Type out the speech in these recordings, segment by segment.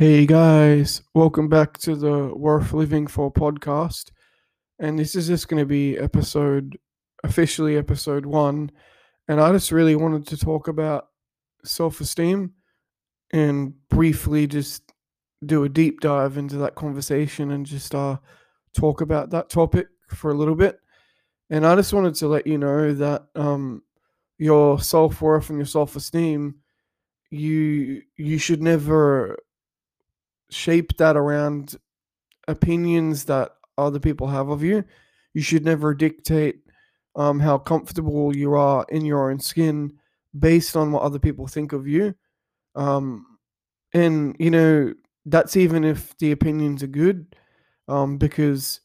Hey guys, welcome back to the Worth Living For podcast. And this is just going to be episode, officially episode one. And I just really wanted to talk about self esteem and briefly just do a deep dive into that conversation and just uh, talk about that topic for a little bit. And I just wanted to let you know that um, your self worth and your self esteem, you you should never shape that around opinions that other people have of you. You should never dictate um, how comfortable you are in your own skin based on what other people think of you. Um, and, you know, that's even if the opinions are good, um, because,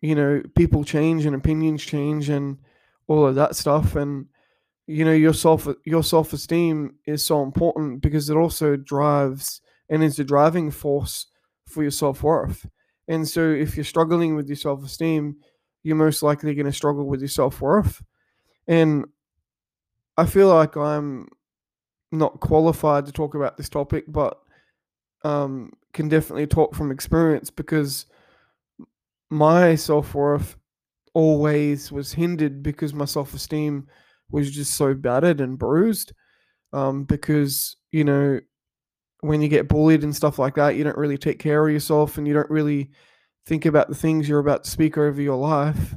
you know, people change and opinions change and all of that stuff. And, you know, your self your self esteem is so important because it also drives and is the driving force for your self worth. And so, if you're struggling with your self esteem, you're most likely going to struggle with your self worth. And I feel like I'm not qualified to talk about this topic, but um, can definitely talk from experience because my self worth always was hindered because my self esteem was just so battered and bruised. Um, because you know when you get bullied and stuff like that, you don't really take care of yourself and you don't really think about the things you're about to speak over your life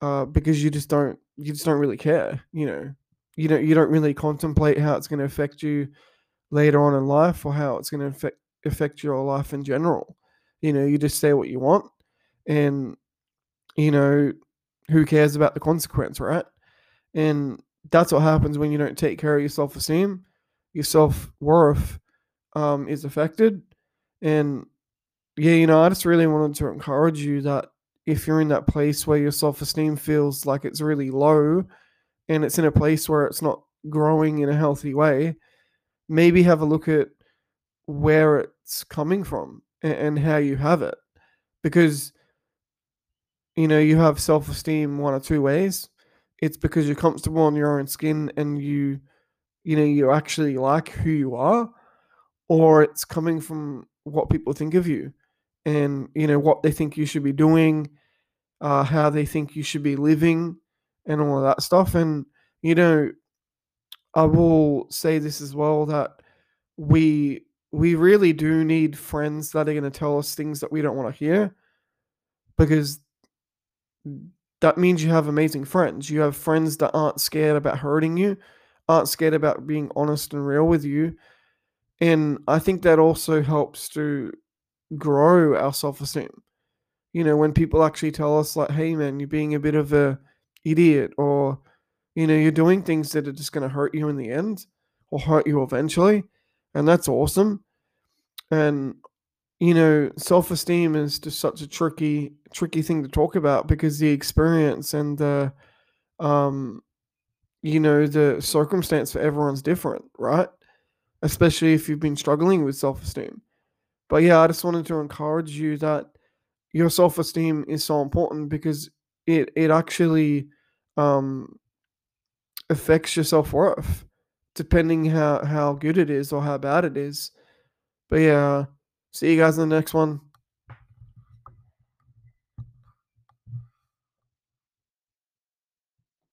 uh, because you just don't you just don't really care. You know, you don't you don't really contemplate how it's going to affect you later on in life or how it's going to affect affect your life in general. You know, you just say what you want, and you know, who cares about the consequence, right? And that's what happens when you don't take care of your self esteem, your self worth um, is affected. And yeah, you know, I just really wanted to encourage you that if you're in that place where your self esteem feels like it's really low and it's in a place where it's not growing in a healthy way, maybe have a look at where it's coming from and, and how you have it. Because, you know, you have self esteem one or two ways. It's because you're comfortable in your own skin and you, you know, you actually like who you are or it's coming from what people think of you and you know what they think you should be doing uh, how they think you should be living and all of that stuff. And you know i will say this as well that we we really do need friends that are going to tell us things that we don't want to hear because that means you have amazing friends. You have friends that aren't scared about hurting you aren't scared about being honest and real with you and I think that also helps to grow our self esteem. You know, when people actually tell us, like, hey, man, you're being a bit of a idiot, or, you know, you're doing things that are just going to hurt you in the end or hurt you eventually. And that's awesome. And, you know, self esteem is just such a tricky, tricky thing to talk about because the experience and the, um, you know, the circumstance for everyone's different, right? Especially if you've been struggling with self esteem. But yeah, I just wanted to encourage you that your self esteem is so important because it it actually um, affects your self worth depending how how good it is or how bad it is. But yeah, see you guys in the next one.